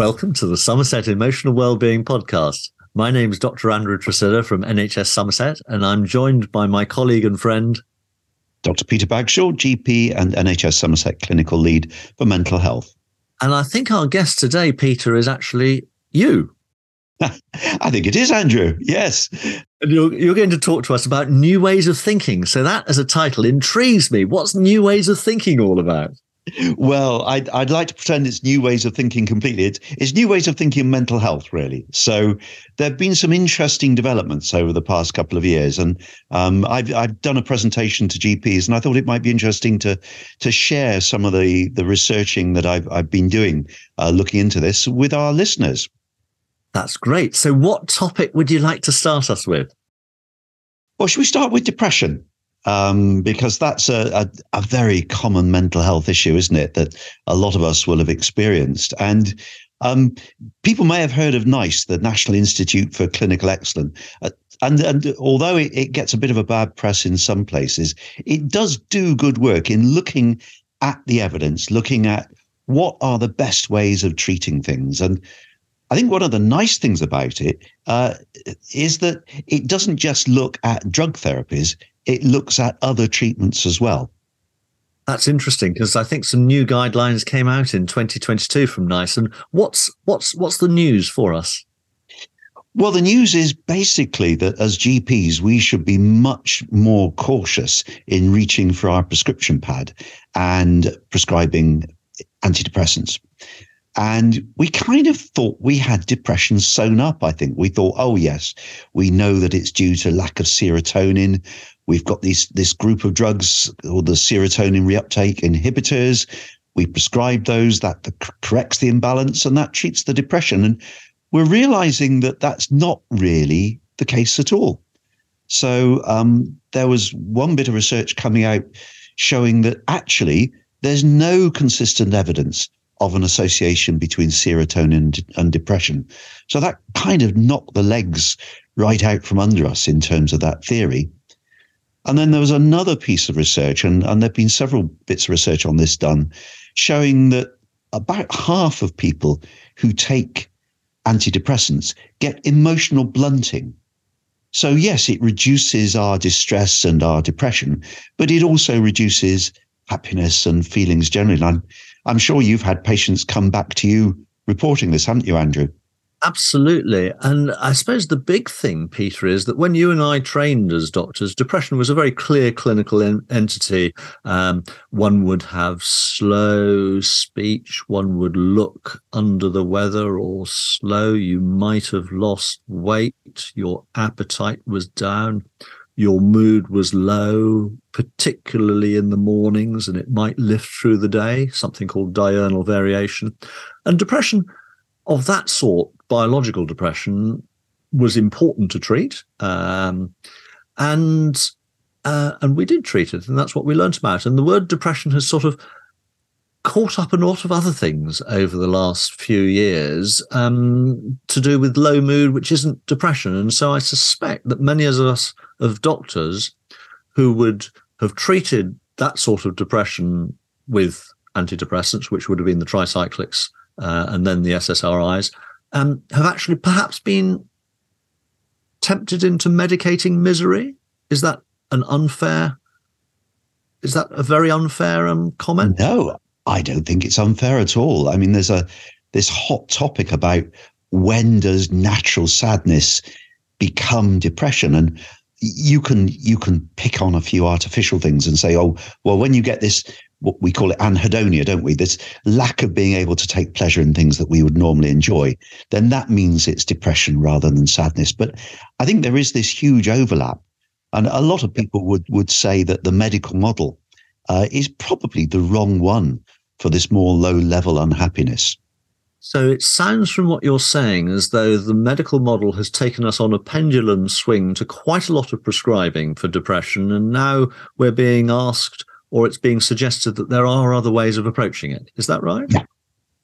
Welcome to the Somerset Emotional Wellbeing Podcast. My name is Dr. Andrew Tresidder from NHS Somerset, and I'm joined by my colleague and friend, Dr. Peter Bagshaw, GP and NHS Somerset Clinical Lead for Mental Health. And I think our guest today, Peter, is actually you. I think it is, Andrew. Yes. And you're, you're going to talk to us about new ways of thinking. So, that as a title intrigues me. What's new ways of thinking all about? Well, I'd, I'd like to pretend it's new ways of thinking completely. It's, it's new ways of thinking mental health, really. So there have been some interesting developments over the past couple of years, and um, I've I've done a presentation to GPs, and I thought it might be interesting to to share some of the the researching that I've I've been doing, uh, looking into this with our listeners. That's great. So, what topic would you like to start us with? Well, should we start with depression? Um, because that's a, a, a, very common mental health issue, isn't it? That a lot of us will have experienced. And um, people may have heard of NICE, the National Institute for Clinical Excellence. Uh, and, and although it, it gets a bit of a bad press in some places, it does do good work in looking at the evidence, looking at what are the best ways of treating things. And I think one of the nice things about it uh, is that it doesn't just look at drug therapies, it looks at other treatments as well. That's interesting because I think some new guidelines came out in 2022 from NICE. And what's what's what's the news for us? Well, the news is basically that as GPs, we should be much more cautious in reaching for our prescription pad and prescribing antidepressants. And we kind of thought we had depression sewn up. I think we thought, oh, yes, we know that it's due to lack of serotonin. We've got this group of drugs or the serotonin reuptake inhibitors. We prescribe those that corrects the imbalance and that treats the depression. And we're realizing that that's not really the case at all. So um, there was one bit of research coming out showing that actually there's no consistent evidence of an association between serotonin and depression. So that kind of knocked the legs right out from under us in terms of that theory. And then there was another piece of research, and, and there have been several bits of research on this done, showing that about half of people who take antidepressants get emotional blunting. So, yes, it reduces our distress and our depression, but it also reduces happiness and feelings generally. And I'm, I'm sure you've had patients come back to you reporting this, haven't you, Andrew? Absolutely. And I suppose the big thing, Peter, is that when you and I trained as doctors, depression was a very clear clinical en- entity. Um, one would have slow speech, one would look under the weather or slow. You might have lost weight, your appetite was down, your mood was low, particularly in the mornings, and it might lift through the day, something called diurnal variation. And depression of that sort biological depression was important to treat. Um, and uh, and we did treat it, and that's what we learned about. And the word depression has sort of caught up a lot of other things over the last few years um, to do with low mood, which isn't depression. And so I suspect that many of us of doctors who would have treated that sort of depression with antidepressants, which would have been the tricyclics uh, and then the SSRIs, um, have actually perhaps been tempted into medicating misery. Is that an unfair? Is that a very unfair um, comment? No, I don't think it's unfair at all. I mean, there's a this hot topic about when does natural sadness become depression, and you can you can pick on a few artificial things and say, oh, well, when you get this what we call it anhedonia, don't we? This lack of being able to take pleasure in things that we would normally enjoy, then that means it's depression rather than sadness. But I think there is this huge overlap. And a lot of people would, would say that the medical model uh, is probably the wrong one for this more low level unhappiness. So it sounds from what you're saying as though the medical model has taken us on a pendulum swing to quite a lot of prescribing for depression. And now we're being asked or it's being suggested that there are other ways of approaching it. Is that right? Yeah.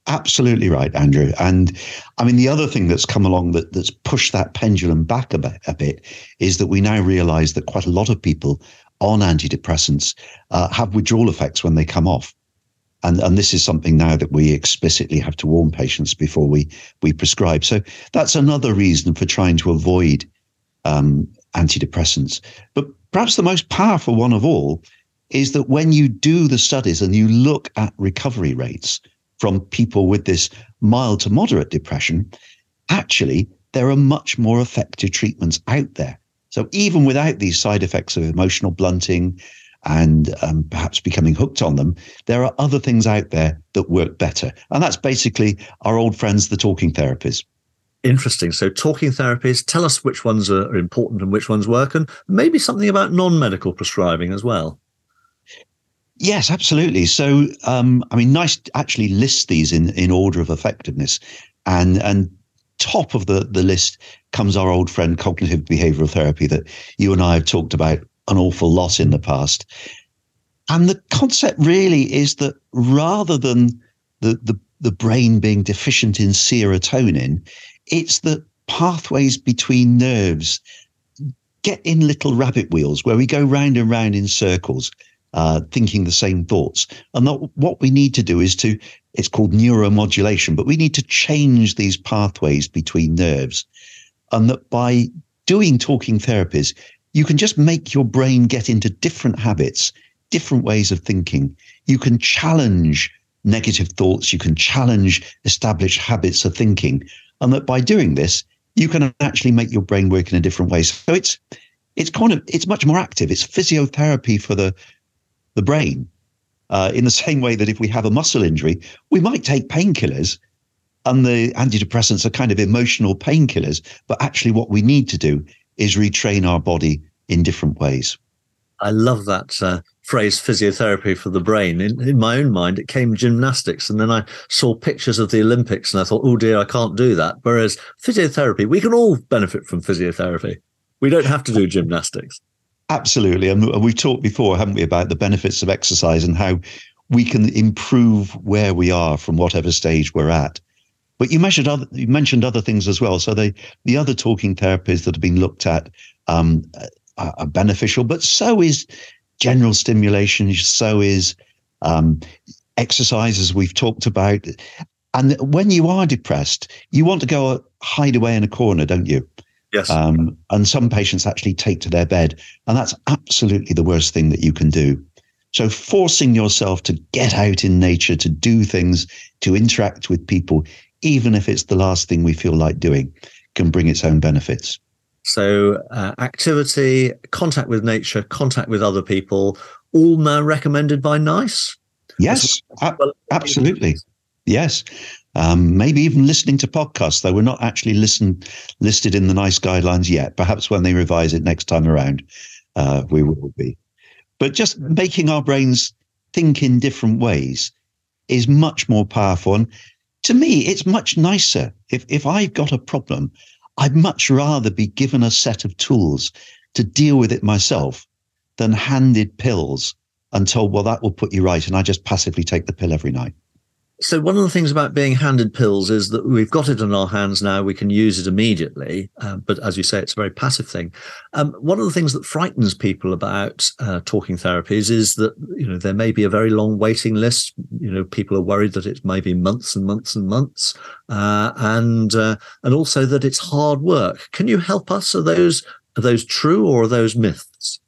Absolutely right, Andrew. And I mean, the other thing that's come along that, that's pushed that pendulum back a bit, a bit is that we now realize that quite a lot of people on antidepressants uh, have withdrawal effects when they come off. and and this is something now that we explicitly have to warn patients before we we prescribe. So that's another reason for trying to avoid um, antidepressants. But perhaps the most powerful one of all is that when you do the studies and you look at recovery rates from people with this mild to moderate depression, actually there are much more effective treatments out there. So even without these side effects of emotional blunting, and um, perhaps becoming hooked on them, there are other things out there that work better. And that's basically our old friends, the talking therapies. Interesting. So, talking therapies, tell us which ones are important and which ones work, and maybe something about non medical prescribing as well. Yes, absolutely. So, um, I mean, NICE to actually list these in, in order of effectiveness. And, and top of the, the list comes our old friend cognitive behavioral therapy that you and I have talked about an awful lot in the past. And the concept really is that rather than the, the, the brain being deficient in serotonin, it's that pathways between nerves get in little rabbit wheels where we go round and round in circles, uh, thinking the same thoughts. And that, what we need to do is to, it's called neuromodulation, but we need to change these pathways between nerves. And that by doing talking therapies, you can just make your brain get into different habits, different ways of thinking. You can challenge negative thoughts. You can challenge established habits of thinking. And that by doing this, you can actually make your brain work in a different way. So it's, it's kind of, it's much more active. It's physiotherapy for the, the brain. Uh, in the same way that if we have a muscle injury, we might take painkillers and the antidepressants are kind of emotional painkillers. But actually, what we need to do is retrain our body in different ways. I love that uh, phrase physiotherapy for the brain. In, in, my own mind, it came gymnastics. And then I saw pictures of the Olympics and I thought, oh dear, I can't do that. Whereas physiotherapy, we can all benefit from physiotherapy. We don't have to do gymnastics. Absolutely. And we've talked before, haven't we, about the benefits of exercise and how we can improve where we are from whatever stage we're at. But you mentioned other you mentioned other things as well. So the the other talking therapies that have been looked at um, are beneficial, but so is general stimulation. So is um, exercise, as we've talked about. And when you are depressed, you want to go hide away in a corner, don't you? Yes. Um, and some patients actually take to their bed, and that's absolutely the worst thing that you can do. So, forcing yourself to get out in nature, to do things, to interact with people, even if it's the last thing we feel like doing, can bring its own benefits. So, uh, activity, contact with nature, contact with other people, all now recommended by NICE. Yes, absolutely. Yes. Um, maybe even listening to podcasts, though we're not actually listen, listed in the NICE guidelines yet. Perhaps when they revise it next time around, uh, we will be. But just making our brains think in different ways is much more powerful. And to me, it's much nicer if, if I've got a problem, I'd much rather be given a set of tools to deal with it myself than handed pills and told, well, that will put you right. And I just passively take the pill every night. So one of the things about being handed pills is that we've got it in our hands now. We can use it immediately, uh, but as you say, it's a very passive thing. Um, one of the things that frightens people about uh, talking therapies is that you know there may be a very long waiting list. You know, people are worried that it may be months and months and months, uh, and uh, and also that it's hard work. Can you help us? Are those are those true or are those myths?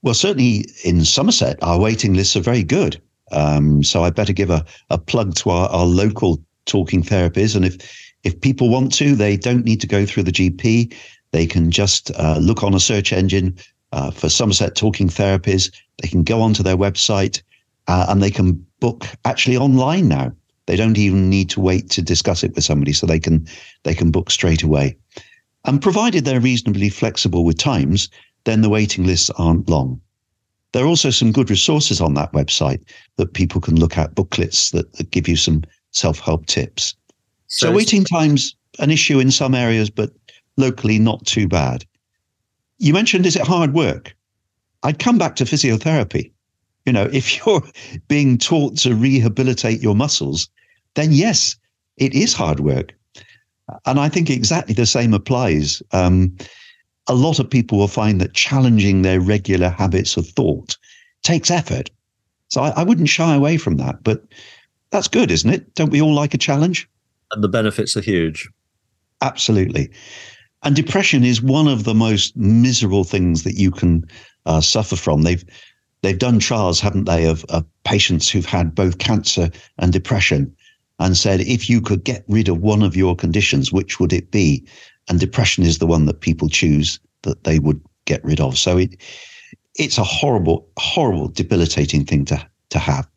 Well, certainly in Somerset, our waiting lists are very good. Um, so I better give a, a plug to our, our local talking therapies. And if if people want to, they don't need to go through the GP. They can just uh, look on a search engine uh, for Somerset Talking Therapies. They can go onto their website uh, and they can book actually online now. They don't even need to wait to discuss it with somebody, so they can they can book straight away. And provided they're reasonably flexible with times, then the waiting lists aren't long. There are also some good resources on that website that people can look at, booklets that, that give you some self help tips. So, so waiting times an issue in some areas, but locally not too bad. You mentioned, is it hard work? I'd come back to physiotherapy. You know, if you're being taught to rehabilitate your muscles, then yes, it is hard work. And I think exactly the same applies. Um, a lot of people will find that challenging their regular habits of thought takes effort. So I, I wouldn't shy away from that. But that's good, isn't it? Don't we all like a challenge? And the benefits are huge. Absolutely. And depression is one of the most miserable things that you can uh, suffer from. They've they've done trials, haven't they, of, of patients who've had both cancer and depression, and said if you could get rid of one of your conditions, which would it be? And depression is the one that people choose that they would get rid of. So it it's a horrible, horrible, debilitating thing to to have.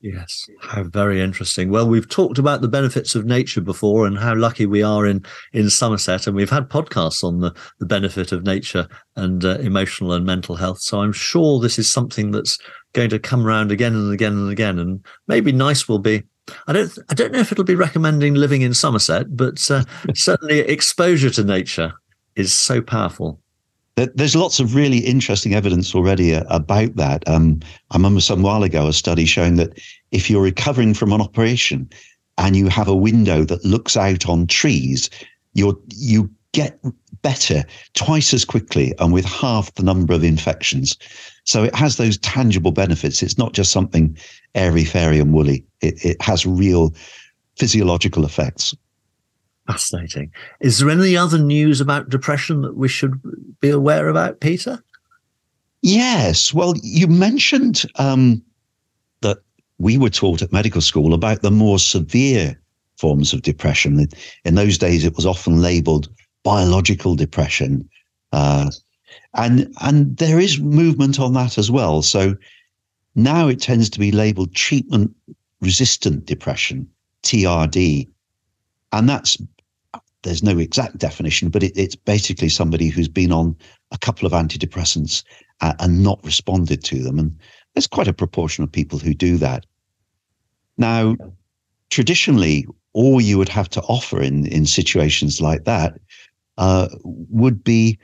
Yes, how very interesting. Well, we've talked about the benefits of nature before and how lucky we are in in Somerset, and we've had podcasts on the the benefit of nature and uh, emotional and mental health. So I'm sure this is something that's going to come around again and again and again, and maybe nice will be. I don't I don't know if it'll be recommending living in Somerset, but uh, certainly exposure to nature is so powerful there's lots of really interesting evidence already uh, about that. Um, I remember some while ago a study showing that if you're recovering from an operation and you have a window that looks out on trees, you you get better twice as quickly and with half the number of infections. So it has those tangible benefits. It's not just something airy fairy and woolly. It, it has real physiological effects. Fascinating. Is there any other news about depression that we should be aware about, Peter? Yes. Well, you mentioned um, that we were taught at medical school about the more severe forms of depression. In those days, it was often labeled biological depression. Uh, and and there is movement on that as well. So now it tends to be labeled treatment resistant depression, TRD. And that's there's no exact definition, but it, it's basically somebody who's been on a couple of antidepressants uh, and not responded to them. And there's quite a proportion of people who do that. Now, traditionally, all you would have to offer in, in situations like that uh, would be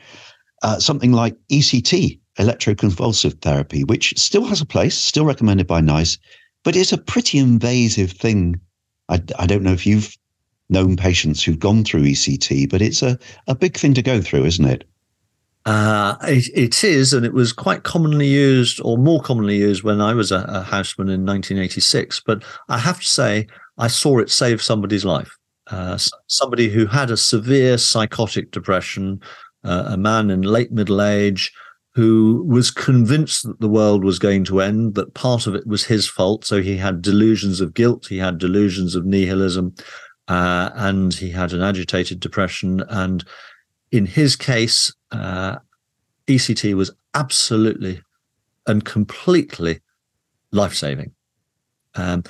uh, something like ECT, electroconvulsive therapy, which still has a place, still recommended by NICE, but it's a pretty invasive thing. I, I don't know if you've known patients who've gone through ECT, but it's a, a big thing to go through, isn't it? Uh, it, it is, and it was quite commonly used, or more commonly used, when I was a, a, houseman in 1986. But I have to say, I saw it save somebody's life. Uh, somebody who had a severe psychotic depression, uh, a man in late middle age, who was convinced that the world was going to end, that part of it was his fault. So he had delusions of guilt, he had delusions of nihilism, uh, and he had an agitated depression. And in his case, uh, ECT was absolutely and completely life saving. Um,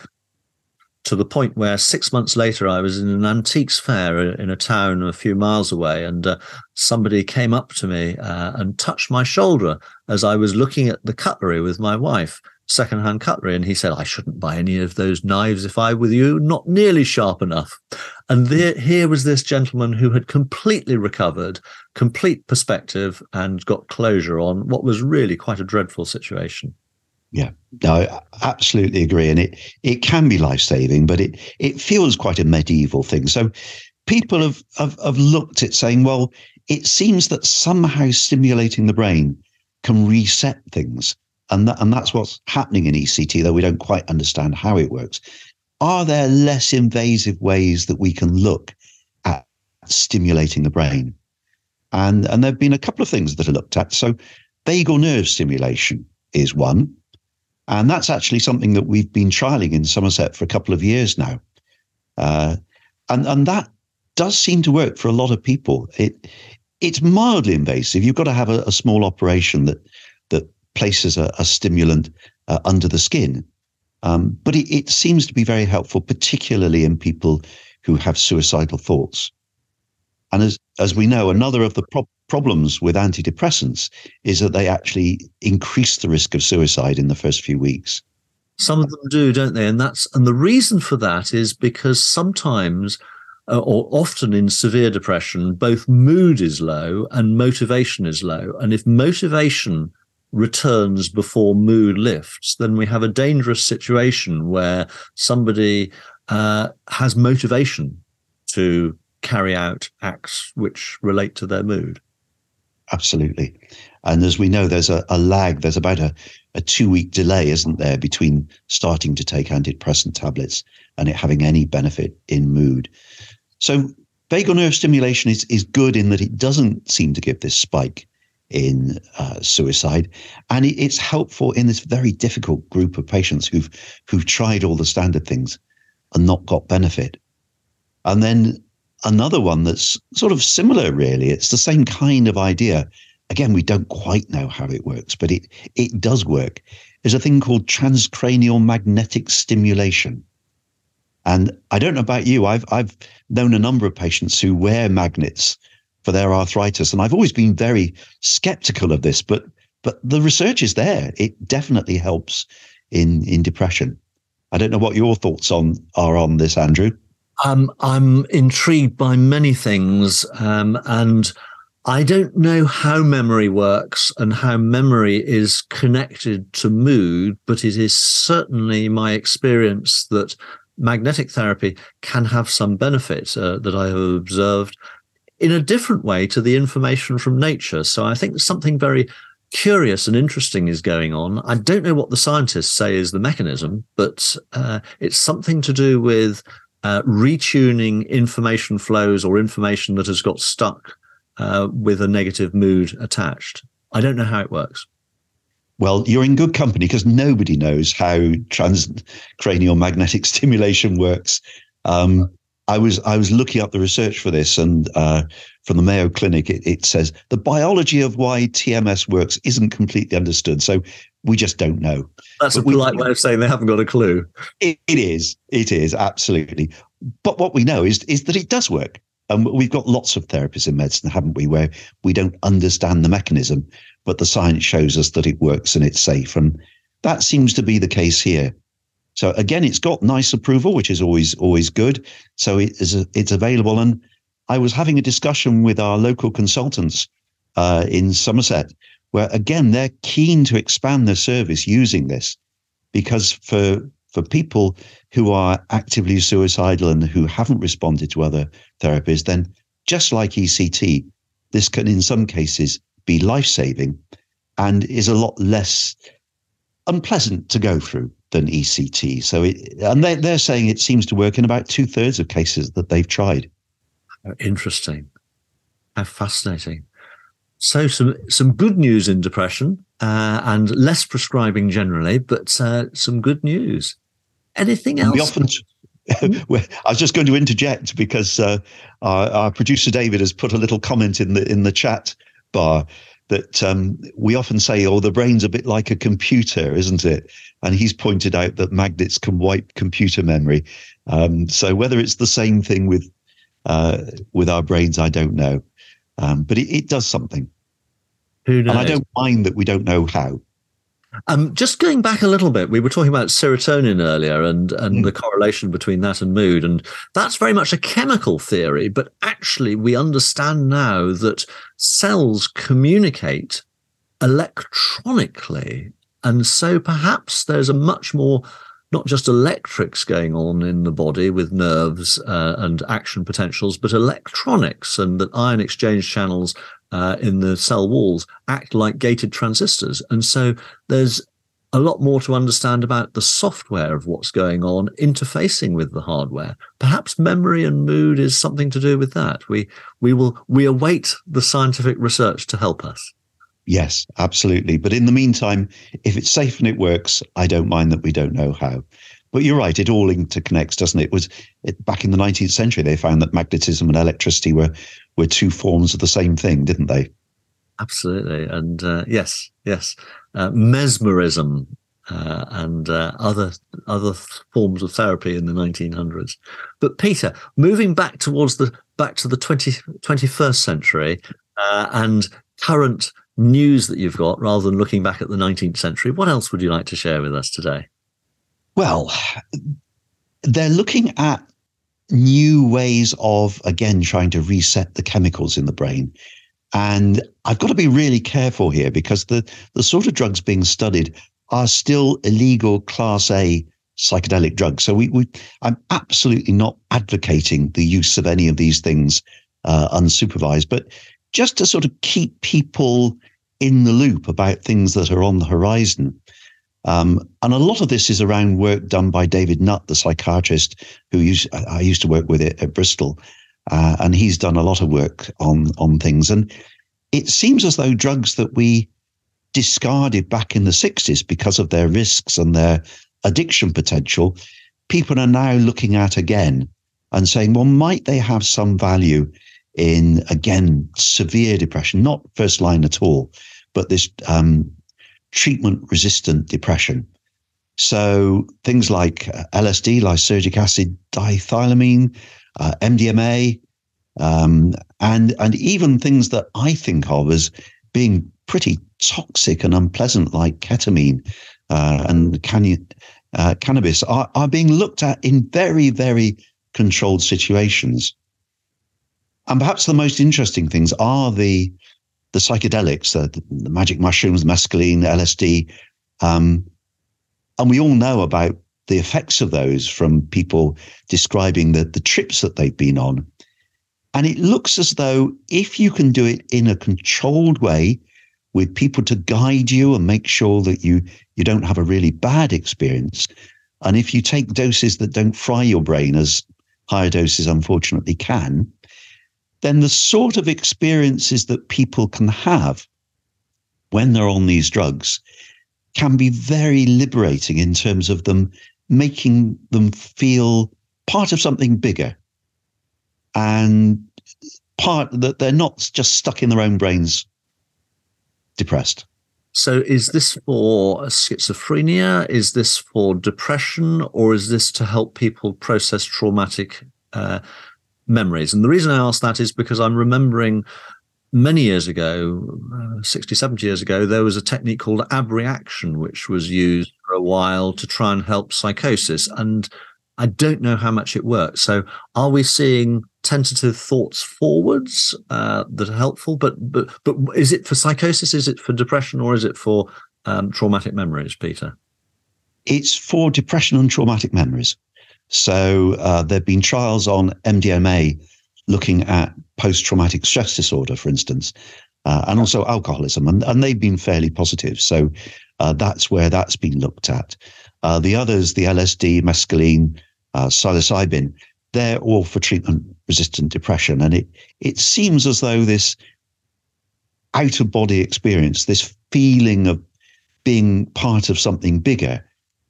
to the point where six months later, I was in an antiques fair in a town a few miles away, and uh, somebody came up to me uh, and touched my shoulder as I was looking at the cutlery with my wife secondhand cutlery. And he said, I shouldn't buy any of those knives if I were you, not nearly sharp enough. And there, here was this gentleman who had completely recovered, complete perspective, and got closure on what was really quite a dreadful situation. Yeah, no, I absolutely agree. And it, it can be life saving, but it, it feels quite a medieval thing. So people have, have, have looked at saying, well, it seems that somehow stimulating the brain can reset things. And, that, and that's what's happening in ECT, though we don't quite understand how it works. Are there less invasive ways that we can look at stimulating the brain? And, and there have been a couple of things that are looked at. So, vagal nerve stimulation is one. And that's actually something that we've been trialing in Somerset for a couple of years now. Uh, and, and that does seem to work for a lot of people. It, it's mildly invasive. You've got to have a, a small operation that that places a, a stimulant uh, under the skin. Um, but it, it, seems to be very helpful, particularly in people who have suicidal thoughts. And as, as we know, another of the pro- problems with antidepressants is that they actually increase the risk of suicide in the first few weeks. Some of them do, don't they? And that's and the reason for that is because sometimes uh, or often in severe depression, both mood is low and motivation is low. And if motivation returns before mood lifts, then we have a dangerous situation where somebody uh, has motivation to carry out acts which relate to their mood. Absolutely. And as we know, there's a, a lag, there's about a a two week delay, isn't there, between starting to take antidepressant tablets and it having any benefit in mood. So vagal nerve stimulation is, is good in that it doesn't seem to give this spike in uh, suicide, and it, it's helpful in this very difficult group of patients who've who've tried all the standard things and not got benefit. And then another one that's sort of similar, really. It's the same kind of idea. Again, we don't quite know how it works, but it it does work. Is a thing called transcranial magnetic stimulation. And I don't know about you, I've I've known a number of patients who wear magnets for their arthritis, and I've always been very skeptical of this, but but the research is there. It definitely helps in in depression. I don't know what your thoughts on are on this, Andrew. Um, I'm intrigued by many things, um, and I don't know how memory works and how memory is connected to mood, but it is certainly my experience that magnetic therapy can have some benefit uh, that I have observed in a different way to the information from nature. So I think something very curious and interesting is going on. I don't know what the scientists say is the mechanism, but uh, it's something to do with uh, retuning information flows or information that has got stuck uh, with a negative mood attached. I don't know how it works. Well, you're in good company because nobody knows how transcranial magnetic stimulation works. Um, I was I was looking up the research for this, and uh, from the Mayo Clinic, it, it, says the biology of why TMS works isn't completely understood. So we just don't know. That's but a polite way of saying they haven't got a clue. It, it is. It is absolutely. But what we know is is that it does work. And we've got lots of therapies in medicine, haven't we, where we don't understand the mechanism, but the science shows us that it works and it's safe. And that seems to be the case here. So again, it's got NICE approval, which is always always good. So it is it's available. And I was having a discussion with our local consultants uh, in Somerset, where again they're keen to expand their service using this, because for for people who are actively suicidal and who haven't responded to other therapies, then just like ECT, this can in some cases be life saving and is a lot less unpleasant to go through than ECT. So, it, and they, they're saying it seems to work in about two thirds of cases that they've tried. Interesting. How fascinating. So, some some good news in depression uh, and less prescribing generally, but uh, some good news. Anything else? We often. I was just going to interject because uh, our, our producer David has put a little comment in the in the chat bar that um, we often say, oh, the brain's a bit like a computer, isn't it? And he's pointed out that magnets can wipe computer memory. Um, so whether it's the same thing with uh, with our brains, I don't know. Um, but it, it, does something. Who knows? And I don't mind that we don't know how. Um, just going back a little bit, we were talking about serotonin earlier and, and mm. the correlation between that and mood. And that's very much a chemical theory. But actually, we understand now that cells communicate electronically. And so perhaps there's a much more not just electrics going on in the body with nerves uh, and action potentials, but electronics and that ion exchange channels uh, in the cell walls act like gated transistors. And so there's a lot more to understand about the software of what's going on interfacing with the hardware. Perhaps memory and mood is something to do with that. We we will we await the scientific research to help us. Yes, absolutely. But in the meantime, if it's safe and it works, I don't mind that we don't know how. But you're right; it all interconnects, doesn't it? it was it, back in the 19th century they found that magnetism and electricity were were two forms of the same thing, didn't they? Absolutely, and uh, yes, yes, uh, mesmerism uh, and uh, other other forms of therapy in the 1900s. But Peter, moving back towards the back to the 20, 21st century uh, and current news that you've got, rather than looking back at the 19th century, what else would you like to share with us today? Well, they're looking at new ways of, again, trying to reset the chemicals in the brain. And I've got to be really careful here because the, the sort of drugs being studied are still illegal class A psychedelic drugs. So we, we I'm absolutely not advocating the use of any of these things uh, unsupervised, but just to sort of keep people in the loop about things that are on the horizon. Um, and a lot of this is around work done by David Nutt, the psychiatrist who used, I used to work with it at Bristol. Uh, and he's done a lot of work on, on things. And it seems as though drugs that we discarded back in the 60s because of their risks and their addiction potential, people are now looking at again and saying, well, might they have some value in, again, severe depression, not first line at all, but this um, treatment resistant depression. So things like uh, LSD, lysergic acid diethylamide, uh, MDMA, um, and and even things that I think of as being pretty toxic and unpleasant, like ketamine uh, and can, uh, cannabis, are, are being looked at in very very controlled situations. And perhaps the most interesting things are the the psychedelics, the, the magic mushrooms, the mescaline, the LSD. Um, and we all know about the effects of those from people describing the, the trips that they've been on. And it looks as though if you can do it in a controlled way with people to guide you and make sure that you, you don't have a really bad experience, and if you take doses that don't fry your brain as higher doses unfortunately can, then the sort of experiences that people can have when they're on these drugs can be very liberating in terms of them making them feel part of something bigger and part that they're not just stuck in their own brains depressed. So, is this for schizophrenia? Is this for depression? Or is this to help people process traumatic uh, memories. And the reason I ask that is because I'm remembering many years ago, uh, 60, 70 years ago, there was a technique called abreaction, which was used for a while to try and help psychosis. And I don't know how much it works. So are we seeing tentative thoughts forwards uh, that are helpful? But, but, but is it for psychosis? Is it for depression or is it for um, traumatic memories, Peter? It's for depression and traumatic memories. So uh, there have been trials on MDMA looking at post traumatic stress disorder, for instance, uh, and also alcoholism, and, and they've been fairly positive. So uh, that's where that's been looked at. Uh, the others, the LSD, mescaline, uh, psilocybin, they're all for treatment resistant depression. And it, it seems as though this out of body experience, this feeling of being part of something bigger,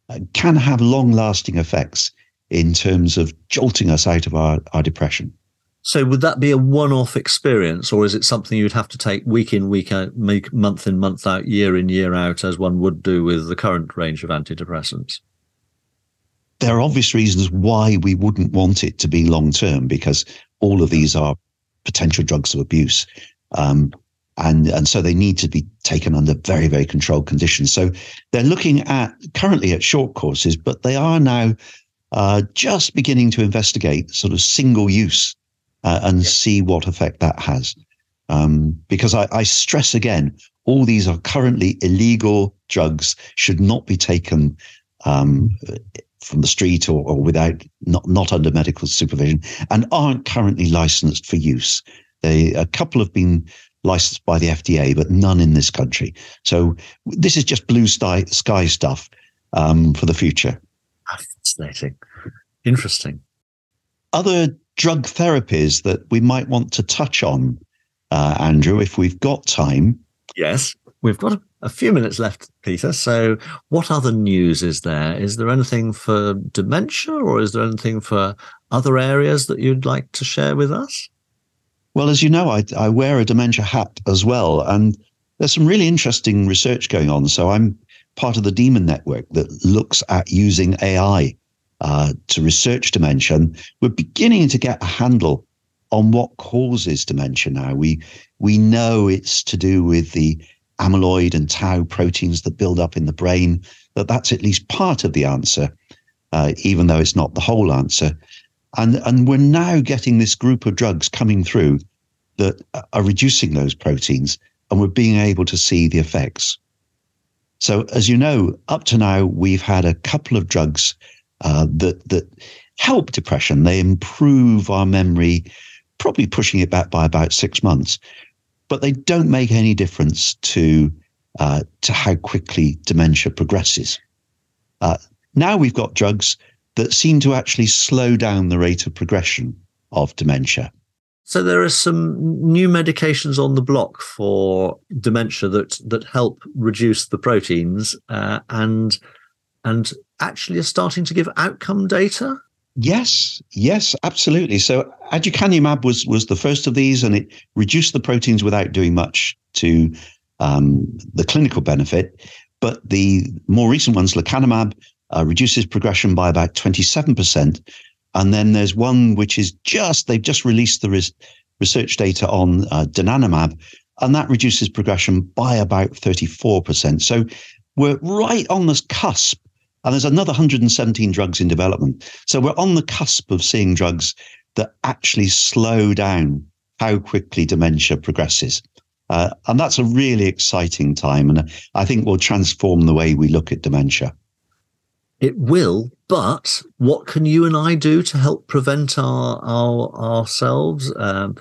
uh, can have long lasting effects in terms of jolting us out of our, our depression. So would that be a one-off experience, or is it something you'd have to take week in, week out, make month in, month out, year in, year out, as one would do with the current range of antidepressants? There are obvious reasons why we wouldn't want it to be long term, because all of these are potential drugs of abuse, um, and and so they need to be taken under very very controlled conditions. So they're looking at currently at short courses, but they are now uh, just beginning to investigate sort of single use uh, and see what effect that has. Um, because I, I, stress again, all these are currently illegal drugs, should not be taken um, from the street or, or, without not not under medical supervision, and aren't currently licensed for use. They a couple have been licensed by the FDA, but none in this country. So this is just blue sky, sky stuff um, for the future. Fascinating. Interesting. Other drug therapies that we might want to touch on, uh, Andrew, if we've got time. Yes, we've got a, a few minutes left, Peter. So, what other news is there? Is there anything for dementia or is there anything for other areas that you'd like to share with us? Well, as you know, I, I wear a dementia hat as well. And there's some really interesting research going on. So, I'm part of the Demon Network that looks at using AI uh, to research dementia. And we're beginning to get a handle on what causes dementia now. We we know it's to do with the amyloid and tau proteins that build up in the brain. That that's at least part of the answer, uh, even though it's not the whole answer. And and we're now getting this group of drugs coming through that are reducing those proteins, and we're being able to see the effects. So, as you know, up to now, we've had a couple of drugs uh, that that help depression. They improve our memory, probably pushing it back by about six months, but they don't make any difference to uh, to how quickly dementia progresses. Uh, now we've got drugs that seem to actually slow down the rate of progression of dementia. So there are some new medications on the block for dementia that that help reduce the proteins uh, and and actually are starting to give outcome data. Yes, yes, absolutely. So aducanumab was was the first of these, and it reduced the proteins without doing much to um, the clinical benefit. But the more recent ones, lecanemab, uh, reduces progression by about twenty seven percent, and then there's one which is just they've just released the res- research data on uh, donanemab, and that reduces progression by about thirty four percent. So we're right on this cusp and there's another 117 drugs in development. So we're on the cusp of seeing drugs that actually slow down how quickly dementia progresses. Uh, and that's a really exciting time. And I think will transform the way we look at dementia. It will, but what can you and I do to help prevent our, our ourselves um,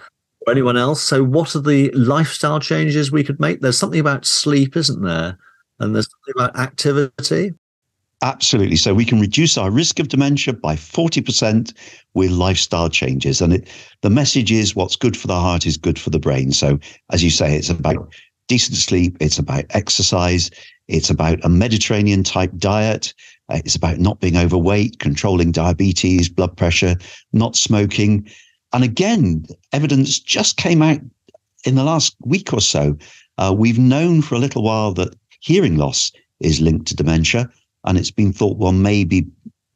or anyone else? So, what are the lifestyle changes we could make? There's something about sleep, isn't there? And there's something about activity. Absolutely. So we can reduce our risk of dementia by 40% with lifestyle changes. And it, the message is what's good for the heart is good for the brain. So, as you say, it's about decent sleep, it's about exercise, it's about a Mediterranean type diet, uh, it's about not being overweight, controlling diabetes, blood pressure, not smoking. And again, evidence just came out in the last week or so. Uh, we've known for a little while that hearing loss is linked to dementia and it's been thought, well, maybe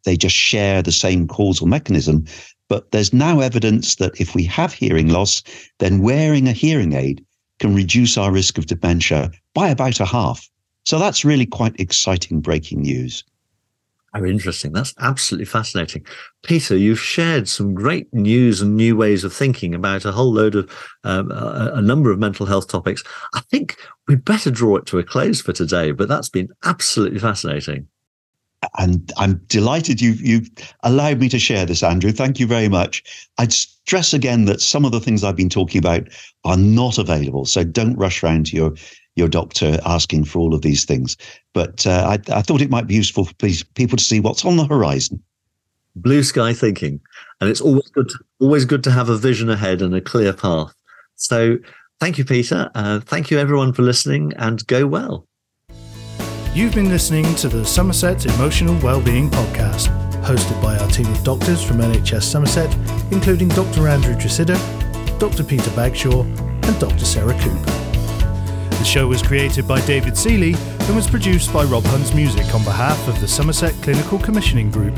they just share the same causal mechanism. But there's now evidence that if we have hearing loss, then wearing a hearing aid can reduce our risk of dementia by about a half. So that's really quite exciting breaking news. Oh, interesting. That's absolutely fascinating. Peter, you've shared some great news and new ways of thinking about a whole load of um, a, a, number of mental health topics. I think we'd better draw it to a close for today, but that's been absolutely fascinating and I'm delighted you you've allowed me to share this, Andrew. Thank you very much. I'd stress again that some of the things I've been talking about are not available, so don't rush around to your your doctor asking for all of these things. But uh, I, I, thought it might be useful for people to see what's on the horizon. Blue sky thinking, and it's always good to, always good to have a vision ahead and a clear path. So, thank you, Peter. Uh, thank you, everyone, for listening, and go well. You've been listening to the Somerset Emotional Wellbeing Podcast, hosted by our team of doctors from NHS Somerset, including Dr. Andrew Tresidder, Dr. Peter Bagshaw, and Dr. Sarah Coope. The show was created by David Seeley and was produced by Rob Hunt's Music on behalf of the Somerset Clinical Commissioning Group.